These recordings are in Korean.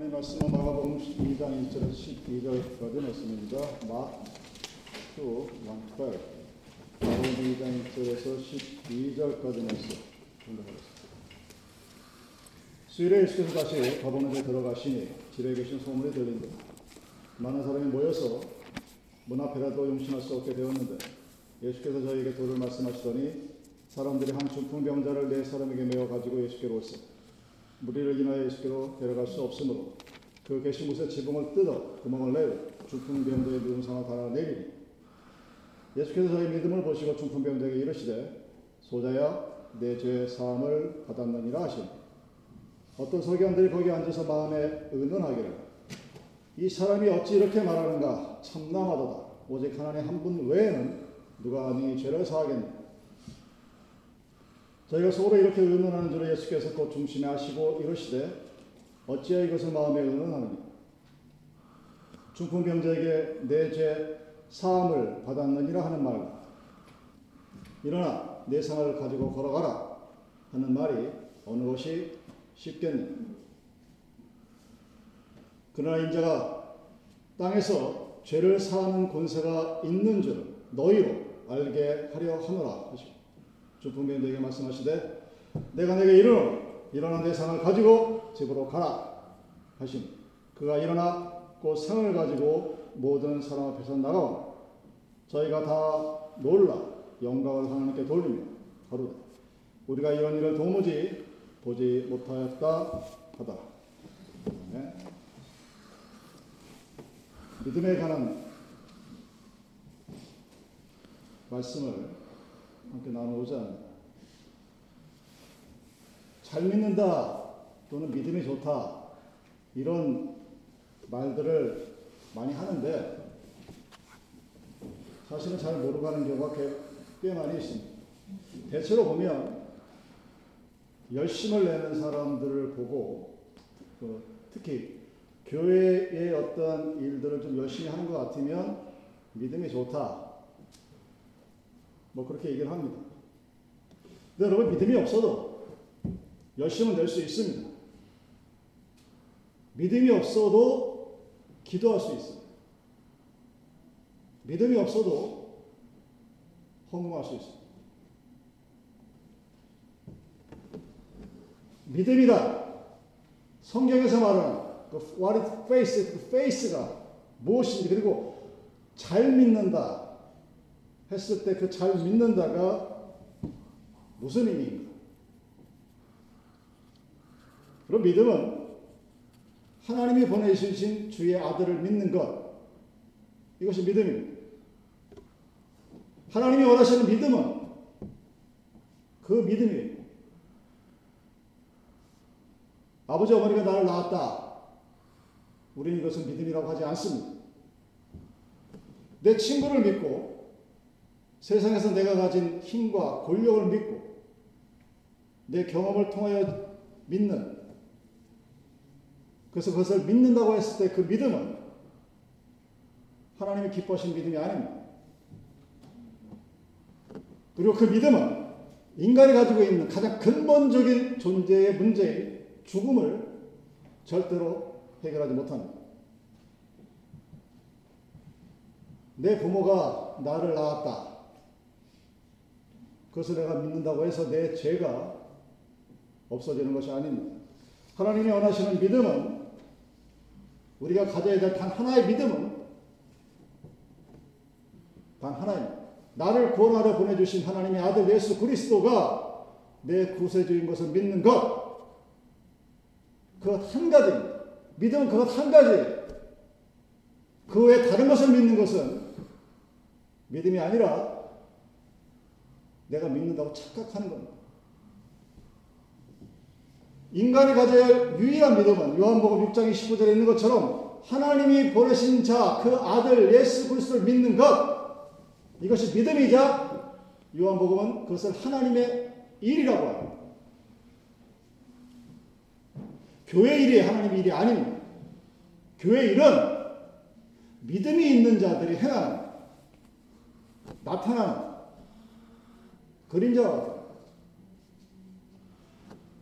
오늘 말씀은 마가복음 12장 1절에서 12절까지 말씀입니다. 마크 112 마가복음 2장 1절에서 12절까지 말씀 공부하겠습니다. 수요일에 예수께서 다시 가보는데 들어가시니 집에 계신 소문이 들린다. 많은 사람이 모여서 문 앞에라도 용신할 수 없게 되었는데 예수께서 저에게 도를 말씀하시더니 사람들이 한 중 풍병자를 네 사람에게 메어 가지고 예수께로 오세 무리를 인하여 예수께로 데려갈 수 없으므로 그 계신 곳에 지붕을 뜯어 구멍을 내어 중풍병자의 누운 상을 달아내리니 예수께서 저희 믿음을 보시고 중풍병자에게 이르시되 소자야 내 죄 사함을 받았느니라 하시니 어떤 서기관들이 거기 앉아서 마음에 의논하기를 이 사람이 어찌 이렇게 말하는가 참남하도다. 오직 하나님 한 분 외에는 누가 아니 죄를 사하겠느냐 저희가 서로 이렇게 의논하는 줄을 예수께서 곧 중심에 하시고 이러시되 어찌하여 이것을 마음에 의논하느냐? 중풍병자에게 내 죄 사함을 받았느니라 하는 말 일어나 내 상을 가지고 걸어가라 하는 말이 어느 것이 쉽겠느냐 그러나 인자가 땅에서 죄를 사하는 권세가 있는 줄을 너희로 알게 하려 하노라 하시고 주풍병자에게 말씀하시되 내가 내게 이르노 일어나 내 상을 가지고 집으로 가라 하시니 그가 일어나 곧 상을 가지고 모든 사람 앞에서 나가오. 저희가 다 놀라 영광을 하나님께 돌리며 가로되 우리가 이런 일을 도무지 보지 못하였다 하다. 네. 믿음에 관한 말씀을 함께 나누고자 합니다. 잘 믿는다 또는 믿음이 좋다 이런 말들을 많이 하는데 사실은 잘 모르고 하는 경우가 꽤, 꽤 많이 있습니다. 대체로 보면 열심을 내는 사람들을 보고 그 특히 교회의 어떤 일들을 좀 열심히 하는 것 같으면 믿음이 좋다. 뭐 그렇게 얘기를 합니다. 근데 여러분 믿음이 없어도 열심은 낼 수 있습니다. 믿음이 없어도 기도할 수 있습니다. 믿음이 없어도 헌금할 수 있습니다. 믿음이다. 성경에서 말하는 그 what is faith, 그 faith가 무엇인지 그리고 잘 믿는다 했을 때 그 잘 믿는다가 무슨 의미입니까? 그럼 믿음은 하나님이 보내주신 주의 아들을 믿는 것 이것이 믿음입니다. 하나님이 원하시는 믿음은 그 믿음이에요. 아버지 어머니가 나를 낳았다. 우리는 이것은 믿음이라고 하지 않습니다. 내 친구를 믿고 세상에서 내가 가진 힘과 권력을 믿고 내 경험을 통하여 믿는 그래서 그것을 믿는다고 했을 때 그 믿음은 하나님이 기뻐하신 믿음이 아닙니다. 그리고 그 믿음은 인간이 가지고 있는 가장 근본적인 존재의 문제인 죽음을 절대로 해결하지 못합니다. 내 부모가 나를 낳았다. 그것을 내가 믿는다고 해서 내 죄가 없어지는 것이 아닙니다. 하나님이 원하시는 믿음은 우리가 가져야 될 단 하나의 믿음은 단 하나입니다. 나를 구원하러 보내주신 하나님의 아들 예수 그리스도가 내 구세주인 것을 믿는 것. 그것 한 가지입니다. 믿음은 그것 한 가지. 그 외에 다른 것을 믿는 것은 믿음이 아니라 내가 믿는다고 착각하는 겁니다. 인간이 가져야 할 유일한 믿음은 요한복음 6장 29절에 있는 것처럼 하나님이 보내신 자, 그 아들 예수 그리스도를 믿는 것. 이것이 믿음이자 요한복음은 그것을 하나님의 일이라고 합니다. 교회 일이 하나님의 일이 아닙니다. 교회 일은 믿음이 있는 자들이 행하는, 나타나는 그림자와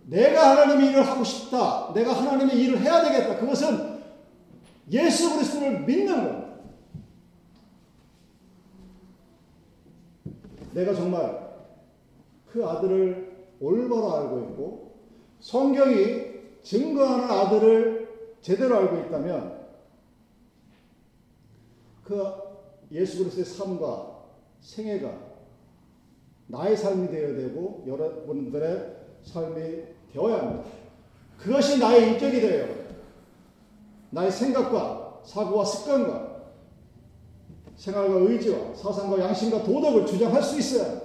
내가 하나님의 일을 하고 싶다. 내가 하나님의 일을 해야 되겠다. 그것은 예수 그리스도를 믿는 겁니다. 내가 정말 그 아들을 올바로 알고 있고 성경이 증거하는 아들을 제대로 알고 있다면 그 예수 그리스도의 삶과 생애가 나의 삶이 되어야 되고 여러분들의 삶이 되어야 합니다. 그것이 나의 인격이 되어야 돼요. 나의 생각과 사고와 습관과 생활과 의지와 사상과 양심과 도덕을 주장할 수 있어야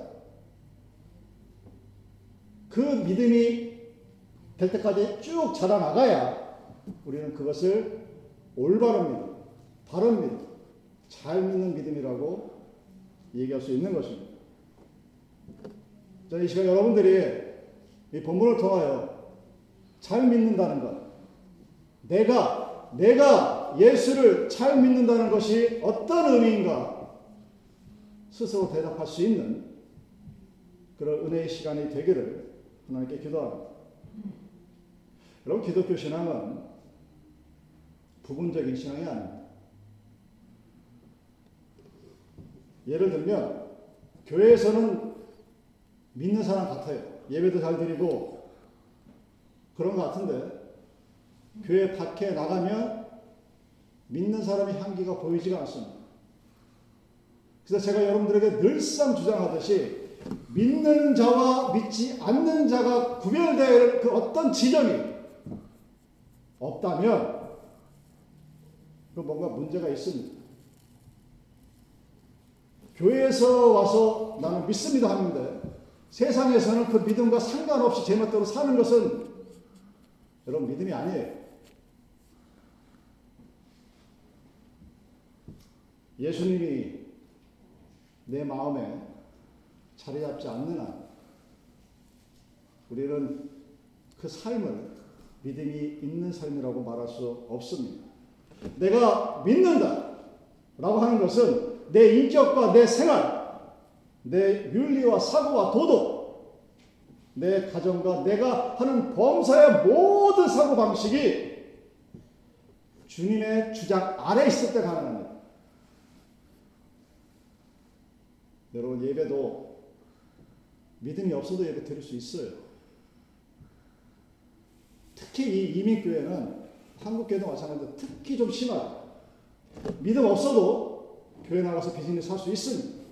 그 믿음이 될 때까지 쭉 자라나가야 우리는 그것을 올바른 믿음, 바른 믿음, 잘 믿는 믿음이라고 얘기할 수 있는 것입니다. 저는 이 시간 여러분들이 이 본문을 통하여 잘 믿는다는 것, 내가, 내가 예수를 잘 믿는다는 것이 어떤 의미인가 스스로 대답할 수 있는 그런 은혜의 시간이 되기를 하나님께 기도합니다. 여러분, 기독교 신앙은 부분적인 신앙이 아닙니다. 예를 들면, 교회에서는 믿는 사람 같아요. 예배도 잘 드리고 그런 것 같은데 교회 밖에 나가면 믿는 사람의 향기가 보이지가 않습니다. 그래서 제가 여러분들에게 늘상 주장하듯이 믿는 자와 믿지 않는 자가 구별될 그 어떤 지점이 없다면 그 뭔가 문제가 있습니다. 교회에서 와서 나는 믿습니다 하는데 세상에서는 그 믿음과 상관없이 제멋대로 사는 것은 여러분 믿음이 아니에요. 예수님이 내 마음에 자리 잡지 않는 한 우리는 그 삶을 믿음이 있는 삶이라고 말할 수 없습니다. 내가 믿는다 라고 하는 것은 내 인격과 내 생활, 내 윤리와 사고와 도덕, 내 가정과 내가 하는 범사의 모든 사고 방식이 주님의 주장 아래 있을 때 가능합니다. 여러분 예배도 믿음이 없어도 예배 드릴 수 있어요. 특히 이 이민교회는 한국교회도 마찬가지로 특히 좀 심하죠. 믿음 없어도 교회 나가서 비즈니스 할 수 있습니다.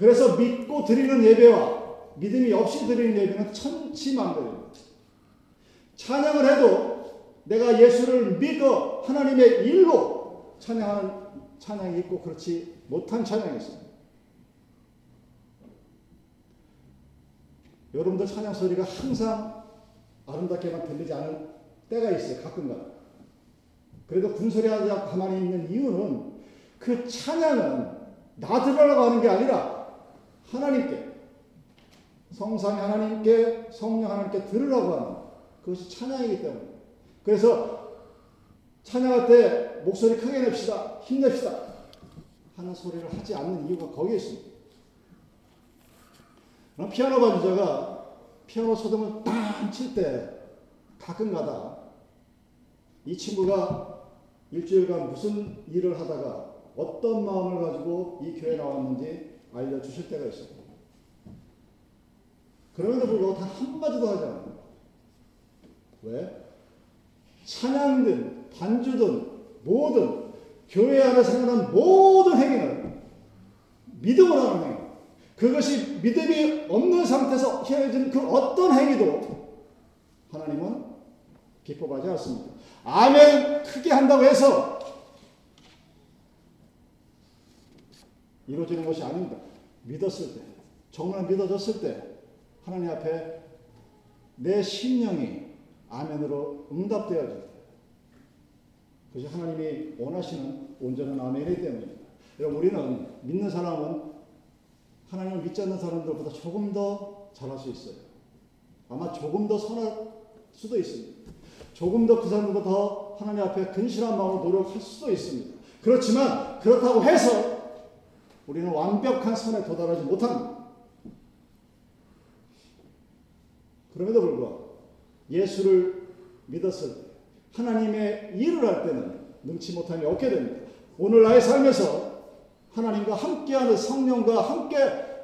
그래서 믿고 드리는 예배와 믿음이 없이 드리는 예배는 천지만별입니다. 찬양을 해도 내가 예수를 믿어 하나님의 일로 찬양하는 찬양이 있고 그렇지 못한 찬양이 있습니다. 여러분들 찬양 소리가 항상 아름답게만 들리지 않을 때가 있어요. 가끔가다. 그래도 군소리 하지 않고 가만히 있는 이유는 그 찬양은 나 들으라고 하는 게 아니라 하나님께 성삼 하나님께 성령 하나님께 들으라고 하는 그것이 찬양이기 때문에 그래서 찬양할 때 목소리 크게 냅시다 힘냅시다 하는 소리를 하지 않는 이유가 거기에 있습니다. 피아노 반주자가 피아노 소등을 빵칠 때 가끔가다 이 친구가 일주일간 무슨 일을 하다가 어떤 마음을 가지고 이 교회에 나왔는지 알려주실 때가 있습니다. 그럼에도 불구하고 단 한마디도 하지 않아요. 왜? 찬양든 반주든 뭐든 교회 안에서 행하는 모든 행위는 믿음으로 하는 행위. 그것이 믿음이 없는 상태에서 헤어진 그 어떤 행위도 하나님은 기뻐하지 않습니다. 아멘 크게 한다고 해서 이루어지는 것이 아닙니다. 믿었을 때, 정말 믿어졌을 때, 하나님 앞에 내 심령이 아멘으로 응답되어질 때, 그것이 하나님이 원하시는 온전한 아멘이기 때문입니다. 여러분, 우리는 믿는 사람은 하나님을 믿지 않는 사람들보다 조금 더 잘할 수 있어요. 아마 조금 더 선할 수도 있습니다. 조금 더 그 사람보다 더 하나님 앞에 근실한 마음으로 노력할 수도 있습니다. 그렇지만 그렇다고 해서 우리는 완벽한 선에 도달하지 못합니다. 그럼에도 불구하고 예수를 믿었을 때 하나님의 일을 할 때는 능치 못함이 없게 됩니다. 오늘 나의 삶에서 하나님과 함께하는 성령과 함께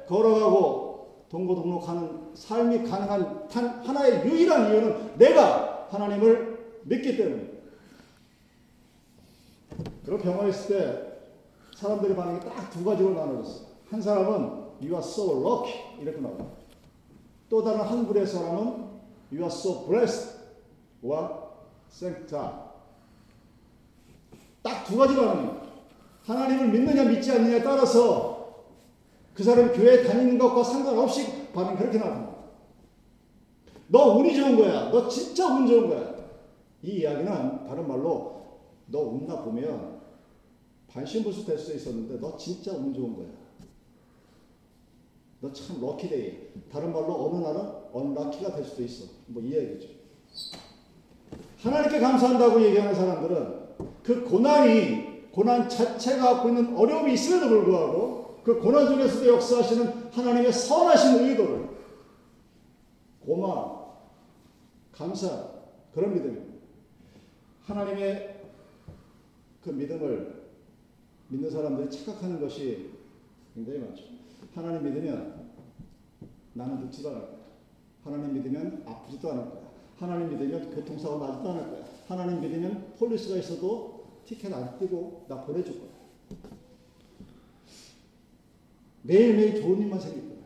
걸어가고 동고동록하는 삶이 가능한 하나의 유일한 이유는 내가 하나님을 믿기 때문입니다. 그리고 병원에 있을 때 사람들의 반응이 딱 두 가지로 나눠졌어요. 한 사람은 you are so lucky 이렇게 나와요. 또 다른 한 부류의 사람은 you are so blessed 와 thank God. 딱두 가지 반응입니다. 하나님을 믿느냐 믿지 않느냐에 따라서 그 사람이 교회 다니는 것과 상관없이 반응이 그렇게 나옵니다. 너 운이 좋은 거야. 너 진짜 운 좋은 거야. 이 이야기는 다른 말로 너 운나 보면 반신부수 될 수 있었는데 너 진짜 운 좋은 거야. 너 참 럭키데이. 다른 말로 어느 날은 언락키가 될 수도 있어. 뭐이 얘기죠. 하나님께 감사한다고 얘기하는 사람들은 그 고난이 고난 자체가 갖고 있는 어려움이 있음에도 불구하고 그 고난 중에서도 역사하시는 하나님의 선하신 의도를 고마움, 감사 그런 믿음입니다. 하나님의 그 믿음을 믿는 사람들이 착각하는 것이 굉장히 많죠. 하나님 믿으면 나는 늙지도 않을 거야. 하나님 믿으면 아프지도 않을 거야. 하나님 믿으면 교통사고 나지도 않을 거야. 하나님 믿으면 폴리스가 있어도 티켓 안 뜨고 나 보내줄 거야. 매일매일 좋은 일만 생길 거야.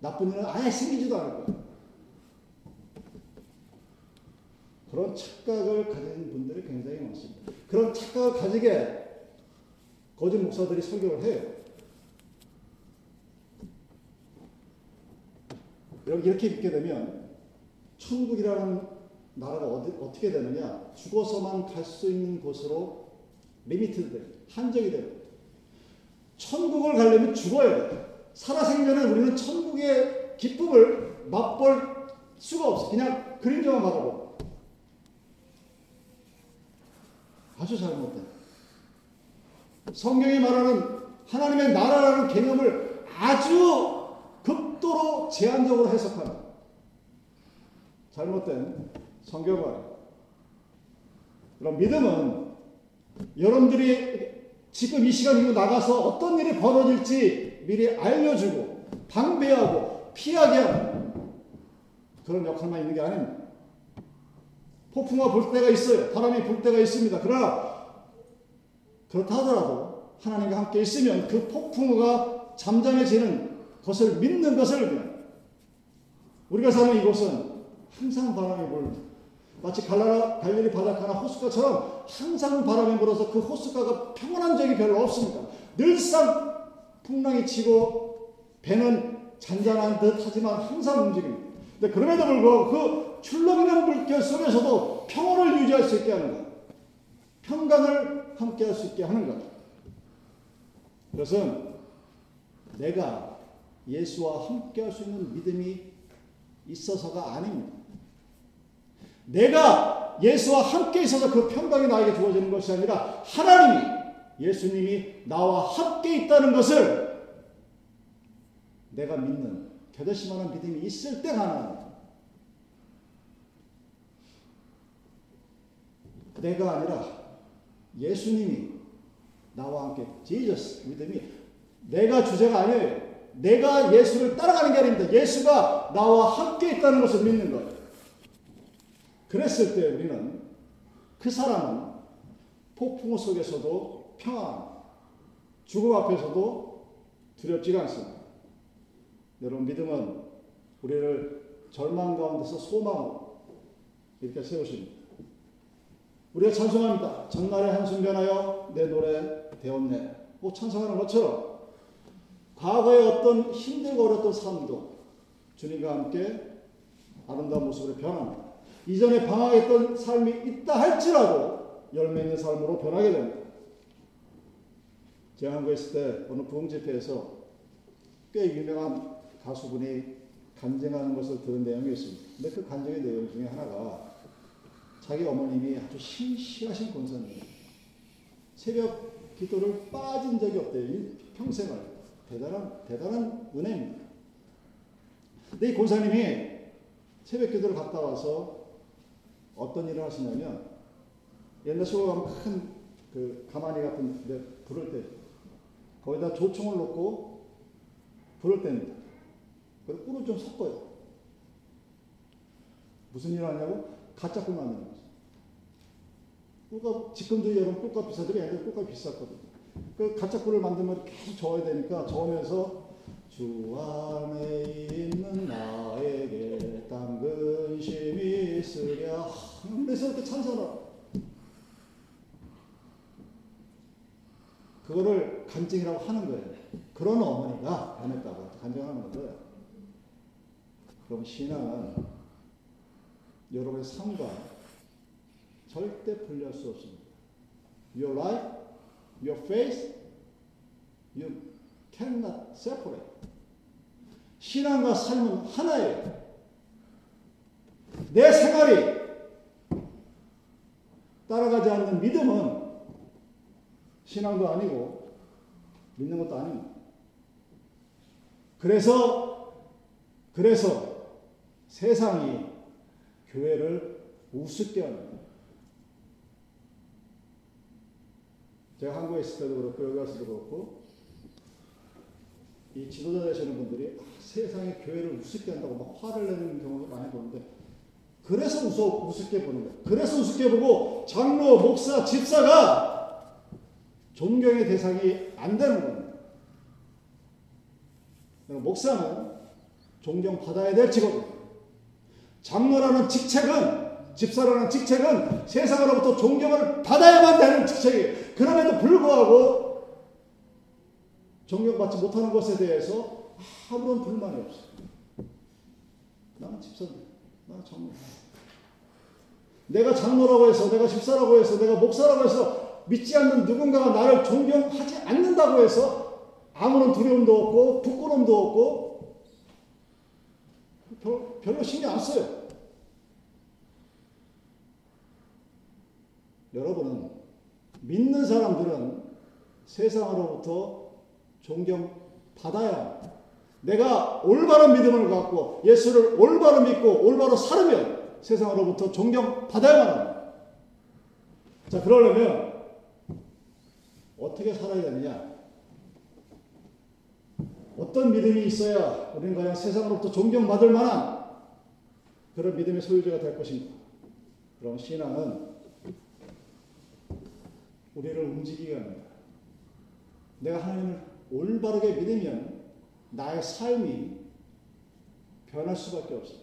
나쁜 일은 아예 생기지도 않을 거야. 그런 착각을 가진 분들이 굉장히 많습니다. 그런 착각을 가지게 거짓 목사들이 설교를 해요. 이렇게 믿게 되면 천국이라는 나라가 어디, 어떻게 되느냐? 죽어서만 갈 수 있는 곳으로 limited 돼요. 한정이 돼요. 천국을 가려면 죽어야 돼. 살아생전에 우리는 천국의 기쁨을 맛볼 수가 없어. 그냥 그림자만 바라보. 아주 잘못된. 성경이 말하는 하나님의 나라라는 개념을 아주 극도로 제한적으로 해석하는 잘못된 성경말. 그럼 믿음은 여러분들이 지금 이 시간 이후 나가서 어떤 일이 벌어질지 미리 알려주고 방배하고 피하게 하는 그런 역할만 있는 게 아닙니다. 폭풍과 불 때가 있어요. 바람이 불 때가 있습니다. 그러나 그렇다 하더라도 하나님과 함께 있으면 그 폭풍우가 잠잠해지는 것을 믿는 것을 우리가 사는 이곳은 항상 바람이 불 마치 갈라라, 갈릴리 바닷가나 호숫가처럼 항상 바람이 불어서 그 호숫가가 평온한 적이 별로 없습니다. 늘상 풍랑이 치고 배는 잔잔한 듯 하지만 항상 움직입니다. 근데 그럼에도 불구하고 그 출렁이는 물결 속에서도 평온을 유지할 수 있게 하는 것. 평강을 함께 할 수 있게 하는 것. 그것은 내가 예수와 함께 할 수 있는 믿음이 있어서가 아닙니다. 내가 예수와 함께 있어서 그 평강이 나에게 주어지는 것이 아니라 하나님이 예수님이 나와 함께 있다는 것을 내가 믿는 겨자씨만한 믿음이 있을 때 가능합니다. 내가 아니라 예수님이 나와 함께 Jesus 믿음이 내가 주제가 아니에요. 내가 예수를 따라가는 게 아닙니다. 예수가 나와 함께 있다는 것을 믿는 거예요. 그랬을 때 우리는 그 사람은 폭풍 속에서도 평안, 죽음 앞에서도 두렵지가 않습니다. 여러분 믿음은 우리를 절망 가운데서 소망으로 이렇게 세우십니다. 우리가 찬송합니다. 전날에 한숨 변하여 내 노래 되었네. 뭐 찬송하는 것처럼 과거의 어떤 힘들고 어렸던 삶도 주님과 함께 아름다운 모습으로 변합니다. 이전에 방황했던 삶이 있다 할지라도 열매 있는 삶으로 변하게 됩니다. 제가 한국에 있을 때 어느 부흥 집회에서 꽤 유명한 가수분이 간증하는 것을 들은 내용이 있습니다. 근데 그 간증의 내용 중에 하나가 자기 어머님이 아주 신실하신 권사님 새벽 기도를 빠진 적이 없대요. 평생을. 대단한, 대단한 은혜입니다. 근데 이 권사님이 새벽 기도를 갔다 와서 어떤 일을 하시냐면 옛날 시골 가면 큰 그 가마니 같은 데 불을 때 거기다 조총을 놓고 불을 뗍니다. 그리고 꿀을 좀 섞어요. 무슨 일을 하냐고? 가짜 꿀 만드는. 꿀값, 지금도 여러분 꿀값 비싸도 옛날에 꿀값 비쌌거든요. 그 가짜 꿀을 만들면 계속 저어야 되니까 저으면서 주 안에 있는 나에게 딴 근심이 있으랴 그래서 이렇게 찬송을 그거를 간증이라고 하는 거예요. 그런 어머니가 변했다고 간증하는 거예요. 그럼 신앙은 여러분의 삶과 절대 분리할 수 없습니다. Your life, your faith, you cannot separate. 신앙과 삶은 하나예요. 내 생활이 따라가지 않는 믿음은 신앙도 아니고 믿는 것도 아닙니다. 그래서 그래서 세상이 교회를 우습게 거예요. 제가 한국에 있을 때도 그렇고 여기 와서도 그렇고 이 지도자 되시는 분들이 세상에 교회를 우습게 한다고 막 화를 내는 경우가 많이 보는데 그래서 우습, 우습게 보는 거예요. 그래서 우습게 보고 장로, 목사, 집사가 존경의 대상이 안 되는 겁니다. 목사는 존경받아야 될 직업입니다. 장로라는 직책은 집사라는 직책은 세상으로부터 존경을 받아야만 되는 직책이에요. 그럼에도 불구하고 존경받지 못하는 것에 대해서 아무런 불만이 없어요. 나는 집사인데, 나는 장로. 내가 장로라고 해서, 내가 집사라고 해서, 내가 목사라고 해서 믿지 않는 누군가가 나를 존경하지 않는다고 해서 아무런 두려움도 없고 부끄러움도 없고 별, 별로 신경 안 써요. 여러분은 믿는 사람들은 세상으로부터 존경받아야 내가 올바른 믿음을 갖고 예수를 올바로 믿고 올바로 살으면 세상으로부터 존경받아야만 합니다. 자, 그러려면 어떻게 살아야 되느냐? 어떤 믿음이 있어야 우리는 과연 세상으로부터 존경받을 만한 그런 믿음의 소유자가 될 것인가? 그럼 신앙은 우리를 움직이게 합니다. 내가 하나님을 올바르게 믿으면 나의 삶이 변할 수밖에 없어요.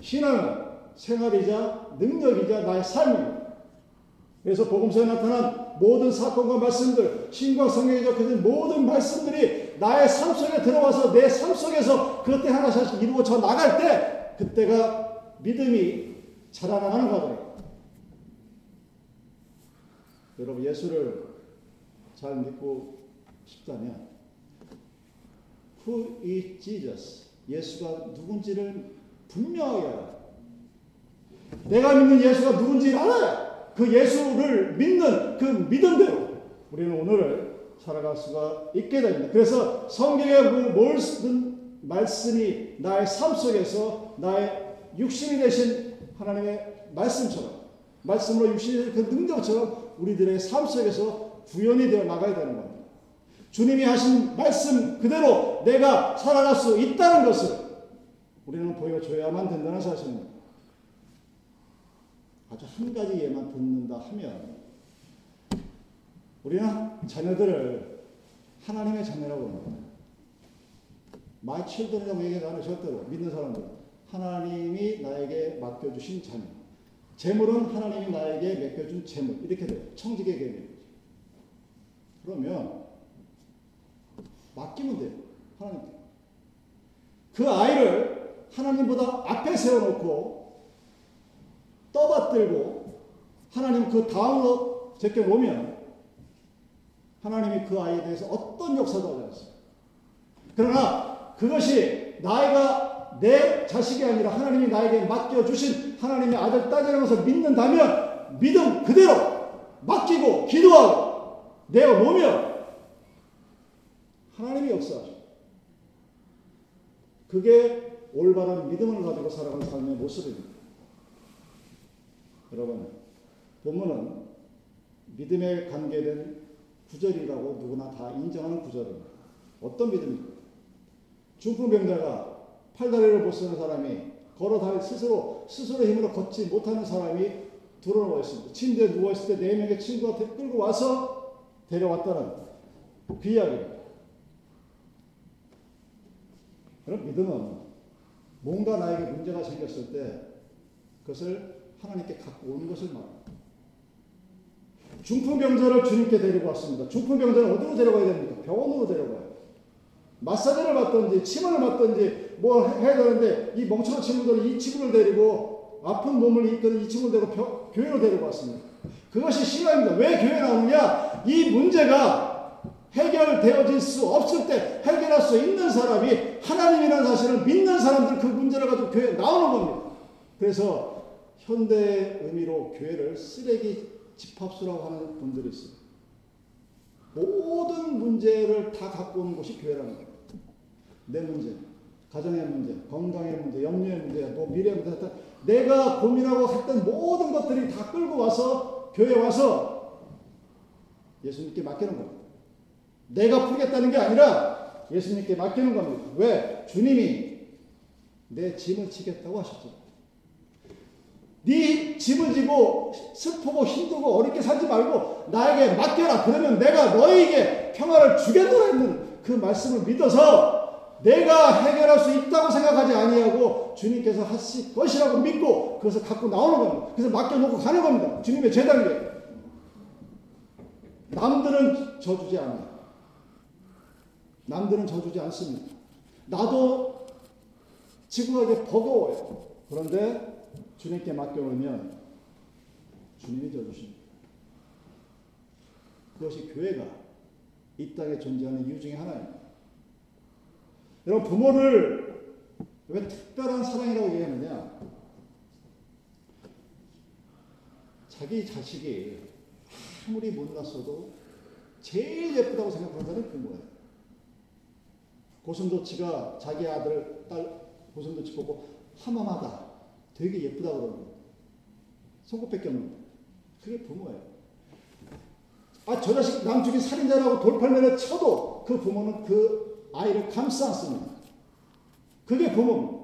신앙은 생활이자 능력이자 나의 삶입니다. 그래서 복음서에 나타난 모든 사건과 말씀들, 신과 성경에 적혀진 모든 말씀들이 나의 삶 속에 들어와서 내 삶 속에서 그것 하나씩 이루어져 나갈 때 그때가 믿음이 자라나가는 과정입니다. 여러분 예수를 잘 믿고 싶다면 Who is Jesus? 예수가 누군지를 분명하게 알아요. 내가 믿는 예수가 누군지 알아야 그 예수를 믿는 그 믿음대로 우리는 오늘을 살아갈 수가 있게 됩니다. 그래서 성경의 그 모든 말씀이 나의 삶 속에서 나의 육신이 되신 하나님의 말씀처럼 말씀으로 육신이 그 능력처럼 우리들의 삶 속에서 구현이 되어 나가야 되는 겁니다. 주님이 하신 말씀 그대로 내가 살아갈 수 있다는 것을 우리는 보여줘야만 된다는 사실입니다. 아주 한 가지 예만 듣는다 하면 우리는 자녀들을 하나님의 자녀라고 합니다. My children이라고 얘기하잖아요. 절대로 믿는 사람들 하나님이 나에게 맡겨주신 자녀. 재물은 하나님이 나에게 맡겨준 재물. 이렇게 돼요. 청지계 개념. 그러면 맡기면 돼요. 하나님께. 그 아이를 하나님보다 앞에 세워놓고 떠받들고 하나님 그 다음으로 제껴놓으면 하나님이 그 아이에 대해서 어떤 역사도 하지 않습니다. 그러나 그것이 나이가 내 자식이 아니라 하나님이 나에게 맡겨주신 하나님의 아들 딸이라면서 믿는다면 믿음 그대로 맡기고 기도하고 내어놓으면 하나님이 역사하죠. 그게 올바른 믿음을 가지고 살아가는 삶의 모습입니다. 여러분, 본문은 믿음에 관계된 구절이라고 누구나 다 인정하는 구절입니다. 어떤 믿음입니까? 중풍병자가 팔다리를 못 쓰는 사람이 걸어 다니 스스로 스스로 힘으로 걷지 못하는 사람이 들어와 있습니다. 침대에 누워 있을 때 네 명의 친구가 끌고 와서 데려왔다는 그 이야기입니다. 그럼 믿음은 뭔가 나에게 문제가 생겼을 때 그것을 하나님께 갖고 오는 것을 말합니다. 중풍병자를 주님께 데리고 왔습니다. 중풍병자를 어디로 데려가야 됩니까? 병원으로 데려가요. 마사지를 받든지 침을 맞든지 뭐 해야 되는데 이 멍청한 친구들은 이 친구를 데리고 아픈 몸을 이끄는 이 친구를 데리고 교회로 데리고 왔습니다. 그것이 신앙입니다. 왜 교회 나오느냐? 이 문제가 해결되어질 수 없을 때 해결할 수 있는 사람이 하나님이라는 사실을 믿는 사람들 그 문제를 가지고 교회에 나오는 겁니다. 그래서 현대의 의미로 교회를 쓰레기 집합수라고 하는 분들이 있어요. 모든 문제를 다 갖고 오는 곳이 교회라는 거예요. 내 문제, 가정의 문제, 건강의 문제, 염려의 문제, 뭐 미래의 문제, 내가 고민하고 했던 모든 것들이 다 끌고 와서 교회 와서 예수님께 맡기는 겁니다. 내가 풀겠다는 게 아니라 예수님께 맡기는 겁니다. 왜? 주님이 내 짐을 지겠다고 하셨죠. 네 짐을 지고 슬프고 힘들고 어렵게 살지 말고 나에게 맡겨라. 그러면 내가 너에게 평화를 주겠노라 했는 그 말씀을 믿어서 내가 해결할 수 있다고 생각하지 아니하고 주님께서 하실 것이라고 믿고 그것을 갖고 나오는 겁니다. 그래서 맡겨놓고 가는 겁니다. 주님의 재단에 남들은 져주지 않아요. 남들은 져주지 않습니다. 나도 지구하게 버거워요. 그런데 주님께 맡겨놓으면 주님이 져주십니다. 그것이 교회가 이 땅에 존재하는 이유 중에 하나입니다. 여러분 부모를 왜 특별한 사랑이라고 얘기하느냐? 자기 자식이 아무리 못났어도 제일 예쁘다고 생각하는 사람이 부모예요. 고슴도치가 자기 아들, 딸 고슴도치 보고 하마마다 되게 예쁘다 그러는 손꼽밖에 없는 그게 부모예요. 아, 저 자식 남쪽이 살인자라고 돌팔매를 쳐도 그 부모는 그 아이를 감싸 안습니다. 그게 부모입니다.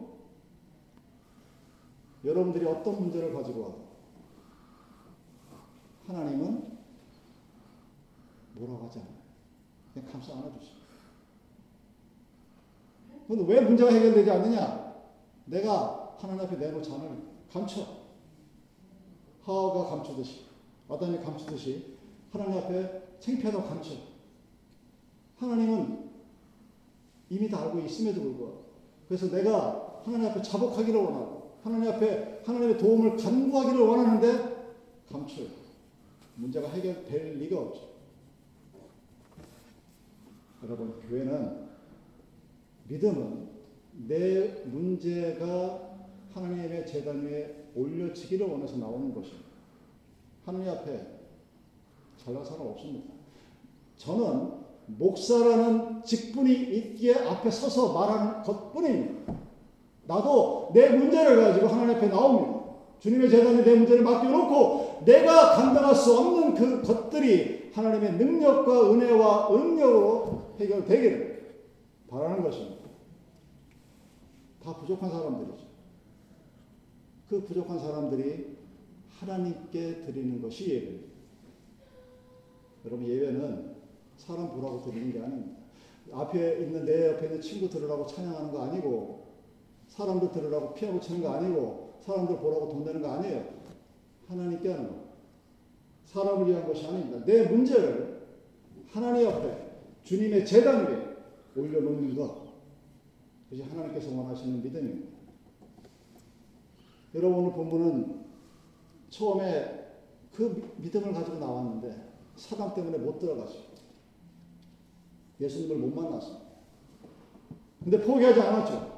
여러분들이 어떤 문제를 가지고 와도 하나님은 뭐라고 하지 않아요. 그냥 감싸 안아주십니다. 그런데 왜 문제가 해결되지 않느냐? 내가 하나님 앞에 내놓지 않으 감춰. 하와가 감추듯이, 아담이 감추듯이 하나님 앞에 창피하다고 감춰. 하나님은 이미 다 알고 있음에도 불구하고 그래서 내가 하나님 앞에 자복하기를 원하고 하나님 앞에 하나님의 도움을 간구하기를 원하는데 감춰요. 문제가 해결될 리가 없죠. 여러분, 교회는 믿음은 내 문제가 하나님의 재단 위에 올려지기를 원해서 나오는 것입니다. 하나님 앞에 잘난 사람 없습니다. 저는 목사라는 직분이 있기에 앞에 서서 말하는 것 뿐입니다. 나도 내 문제를 가지고 하나님 앞에 나옵니다. 주님의 재단에 내 문제를 맡겨놓고 내가 감당할 수 없는 그 것들이 하나님의 능력과 은혜와 응력으로 해결되기를 바라는 것입니다. 다 부족한 사람들이죠. 그 부족한 사람들이 하나님께 드리는 것이 예배입니다. 여러분 예배는 사람 보라고 드리는 게 아닙니다. 앞에 있는 내 옆에 있는 친구 들으라고 찬양하는 거 아니고 사람들 들으라고 피아노 치는 거 아니고 사람들 보라고 돈 내는 거 아니에요. 하나님께 하는 거. 사람을 위한 것이 아닙니다. 내 문제를 하나님 앞에 주님의 재단 위에 올려놓는 것. 그것이 하나님께서 원하시는 믿음입니다. 여러분 오늘 본문은 처음에 그 믿음을 가지고 나왔는데 사단 때문에 못 들어갔어요. 예수님을 못 만났어요. 근데 포기하지 않았죠.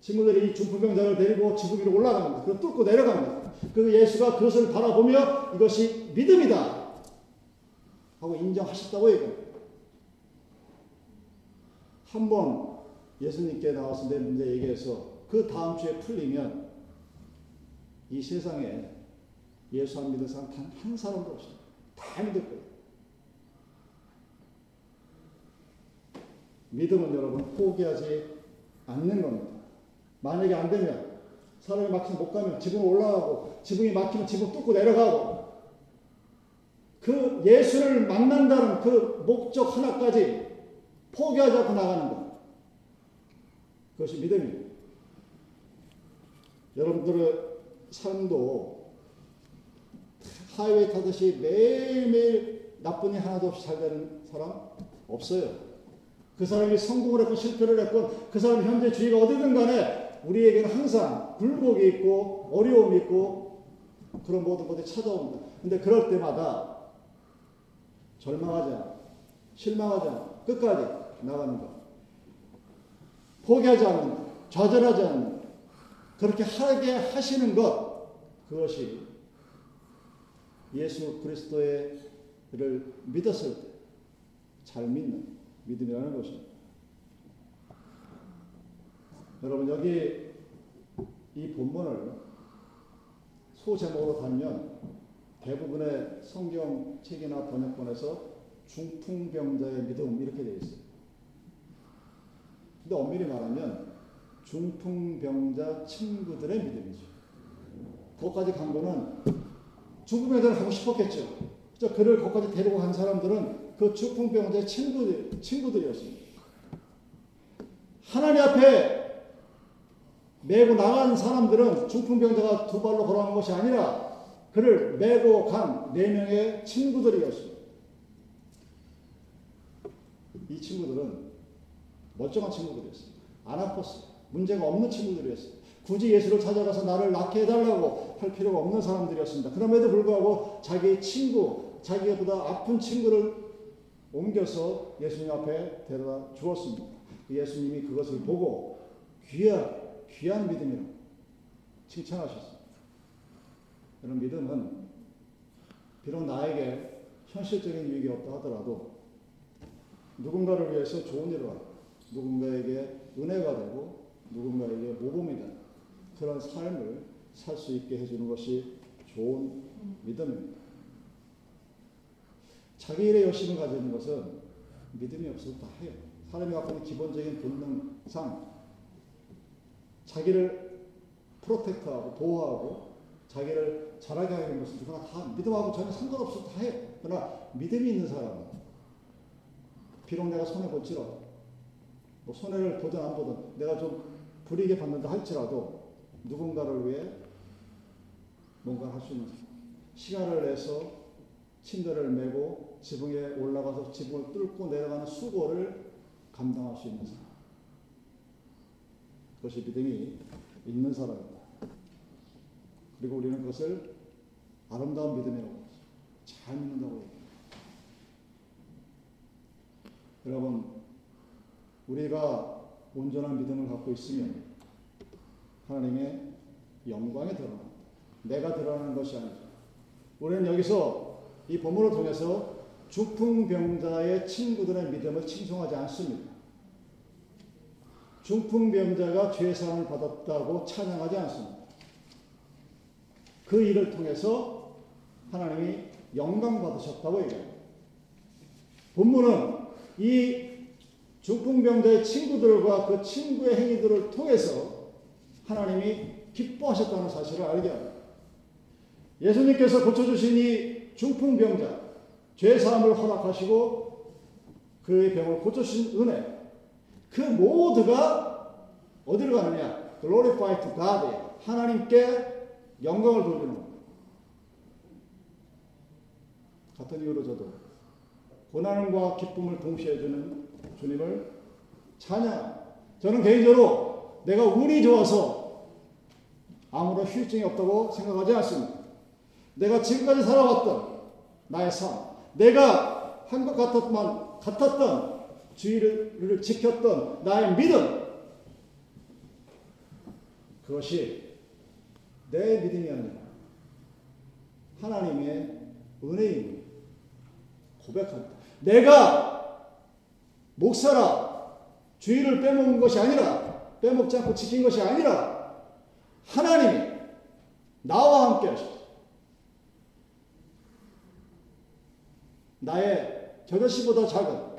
친구들이 이 중풍병자를 데리고 지구 위로 올라갑니다. 그 뚫고 내려갑니다. 그 예수가 그것을 바라보며 이것이 믿음이다. 하고 인정하셨다고 얘기합니다. 한번 예수님께 나와서 내 문제 얘기해서 그 다음 주에 풀리면 이 세상에 예수 안 믿는 사람 단 한 사람도 없어요. 다 믿을 거예요. 믿음은 여러분 포기하지 않는 겁니다. 만약에 안 되면 사람이 막히면 못 가면 지붕 올라가고 지붕이 막히면 지붕 뚫고 내려가고 그 예수를 만난다는 그 목적 하나까지 포기하지 않고 나가는 것. 그것이 믿음입니다. 여러분들의 삶도 하이웨이 타듯이 매일매일 나쁜 일 하나도 없이 잘 되는 사람 없어요. 그 사람이 성공을 했건 실패를 했건 그 사람 현재 주위가 어디든 간에 우리에게는 항상 굴곡이 있고 어려움이 있고 그런 모든 것들이 찾아옵니다. 근데 그럴 때마다 절망하지 않아. 실망하지 않아. 끝까지 나가는 것. 포기하지 않는 것. 좌절하지 않는 것. 그렇게 하게 하시는 것. 그것이 예수 그리스도를 믿었을 때 잘 믿는 믿음이라는 것입니다. 여러분 여기 이 본문을 소제목으로 달면 대부분의 성경 책이나 번역본에서 중풍병자의 믿음 이렇게 되어 있어요. 근데 엄밀히 말하면 중풍병자 친구들의 믿음이죠. 거기까지 간 거는 대해 가고 싶었겠죠. 그 그를 거기까지 데리고 간 사람들은 그 중풍병자의 친구들, 친구들이었습니다. 하나님 앞에 메고 나간 사람들은 중풍병자가 두 발로 걸어간 것이 아니라 그를 메고 간 네 명의 친구들이었습니다. 이 친구들은 멀쩡한 친구들이었어요. 안 아팠어요. 문제가 없는 친구들이었어요. 굳이 예수를 찾아가서 나를 낫게 해달라고 할 필요가 없는 사람들이었습니다. 그럼에도 불구하고 자기 친구, 자기보다 아픈 친구를 옮겨서 예수님 앞에 데려다 주었습니다. 예수님이 그것을 보고 귀한, 귀한 믿음이라고 칭찬하셨습니다. 그런 믿음은 비록 나에게 현실적인 유익이 없다 하더라도 누군가를 위해서 좋은 일을 하고 누군가에게 은혜가 되고 누군가에게 모범이 되는 그런 삶을 살 수 있게 해주는 것이 좋은 믿음입니다. 자기 일에 열심을 가지는 것은 믿음이 없어도 다 해요. 사람이 갖고 있는 기본적인 본능상 자기를 프로텍트하고 보호하고 자기를 잘하게 하는 것은 누구나 다 믿음하고 전혀 상관없어도 다 해요. 그러나 믿음이 있는 사람은 비록 내가 손해 볼지라도 뭐 손해를 보든 안 보든 내가 좀 불이익에 받는다 할지라도 누군가를 위해 뭔가 할 수 있는 시간을 내서 침대를 메고 지붕에 올라가서 지붕을 뚫고 내려가는 수고를 감당할 수 있는 사람. 그것이 믿음이 있는 사람입니다. 그리고 우리는 그것을 아름다운 믿음이라고 잘 믿는다고 얘기합니다. 여러분, 우리가 온전한 믿음을 갖고 있으면 하나님의 영광에 드러납니다. 내가 드러나는 것이 아니죠. 우리는 여기서 이 본문을 통해서 중풍병자의 친구들의 믿음을 칭송하지 않습니다. 중풍병자가 죄사함을 받았다고 찬양하지 않습니다. 그 일을 통해서 하나님이 영광 받으셨다고 얘기합니다. 본문은 이 중풍병자의 친구들과 그 친구의 행위들을 통해서 하나님이 기뻐하셨다는 사실을 알게 합니다. 예수님께서 고쳐주신 이 중풍병자, 죄사함을 허락하시고 그의 병을 고쳐주신 은혜, 그 모두가 어디로 가느냐? glorify to God. 하나님께 영광을 돌리는. 같은 이유로 저도 고난과 기쁨을 동시에 주는 주님을 찬양. 저는 개인적으로 내가 운이 좋아서 아무런 휴증이 없다고 생각하지 않습니다. 내가 지금까지 살아왔던 나의 삶, 내가 한 것 같았만 같았던 주의를 지켰던 나의 믿음, 그것이 내 믿음이 아니라 하나님의 은혜임 고백합니다. 내가 목사라 주의를 빼먹은 것이 아니라 빼먹지 않고 지킨 것이 아니라 하나님이 나와 함께 하셨다. 나의 겨자씨보다 작은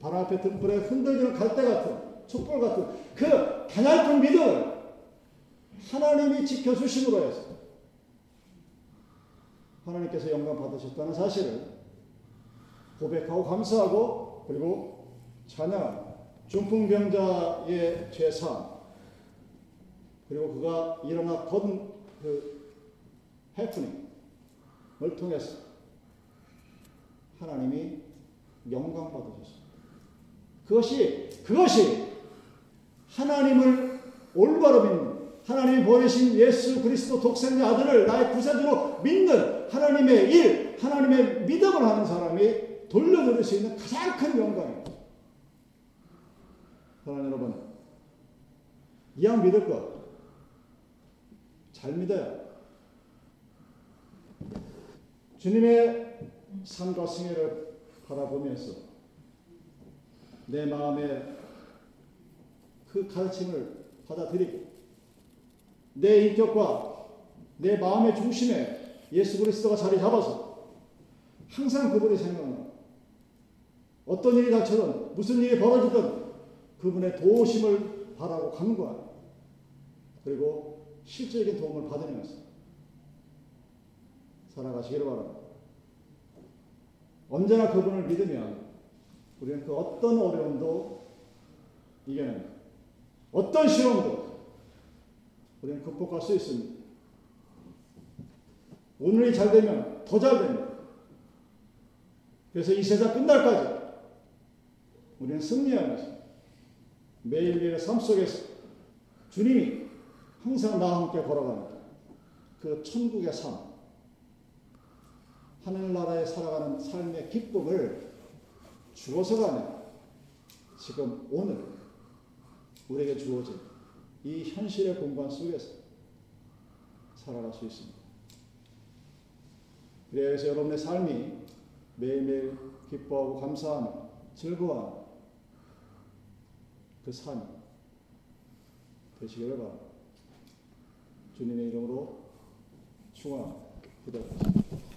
바람 앞에 등불에 흔들리는 갈대 같은 촛불 같은 그 가냘픈 믿음을 하나님이 지켜주심으로 해서 하나님께서 영광 받으셨다는 사실을 고백하고 감사하고 그리고 찬양 중풍병자의 죄상 그리고 그가 일어났던 그 해프닝을 통해서 하나님이 영광 받으셨습니다. 그것이 그것이 하나님을 올바로 믿는 하나님이 보내신 예수 그리스도 독생자 아들을 나의 구세주로 믿는 하나님의 일, 하나님의 믿음을 하는 사람이 돌려드릴 수 있는 가장 큰 영광입니다. 사랑하는 여러분, 이왕 믿을 것, 잘 믿어요. 주님의 삶과 승애를 바라보면서 내 마음에 그 가르침을 받아들이고 내 인격과 내 마음의 중심에 예수 그리스도가 자리 잡아서 항상 그분이 생각나는 어떤 일이 닥쳐든 무슨 일이 벌어지든 그분의 도우심을 바라고 간구하는 그리고 실질적인 도움을 받으면서 살아가시기를 바랍니다. 언제나 그분을 믿으면 우리는 그 어떤 어려움도 이겨냅니다. 어떤 시험도 우리는 극복할 수 있습니다. 오늘이 잘 되면 더 잘 됩니다. 그래서 이 세상 끝날까지 우리는 승리하면서 매일매일의 삶 속에서 주님이 항상 나와 함께 걸어가는 그 천국의 삶, 하늘나라에 살아가는 삶의 기쁨을 주어서 가는 지금 오늘 우리에게 주어진 이 현실의 공간 속에서 살아갈 수 있습니다. 그래서 여러분의 삶이 매일매일 기뻐하고 감사하는 즐거워하는 그 삶이 되시기를 바랍니다. 주님의 이름으로 축원합니다. 기도합니다.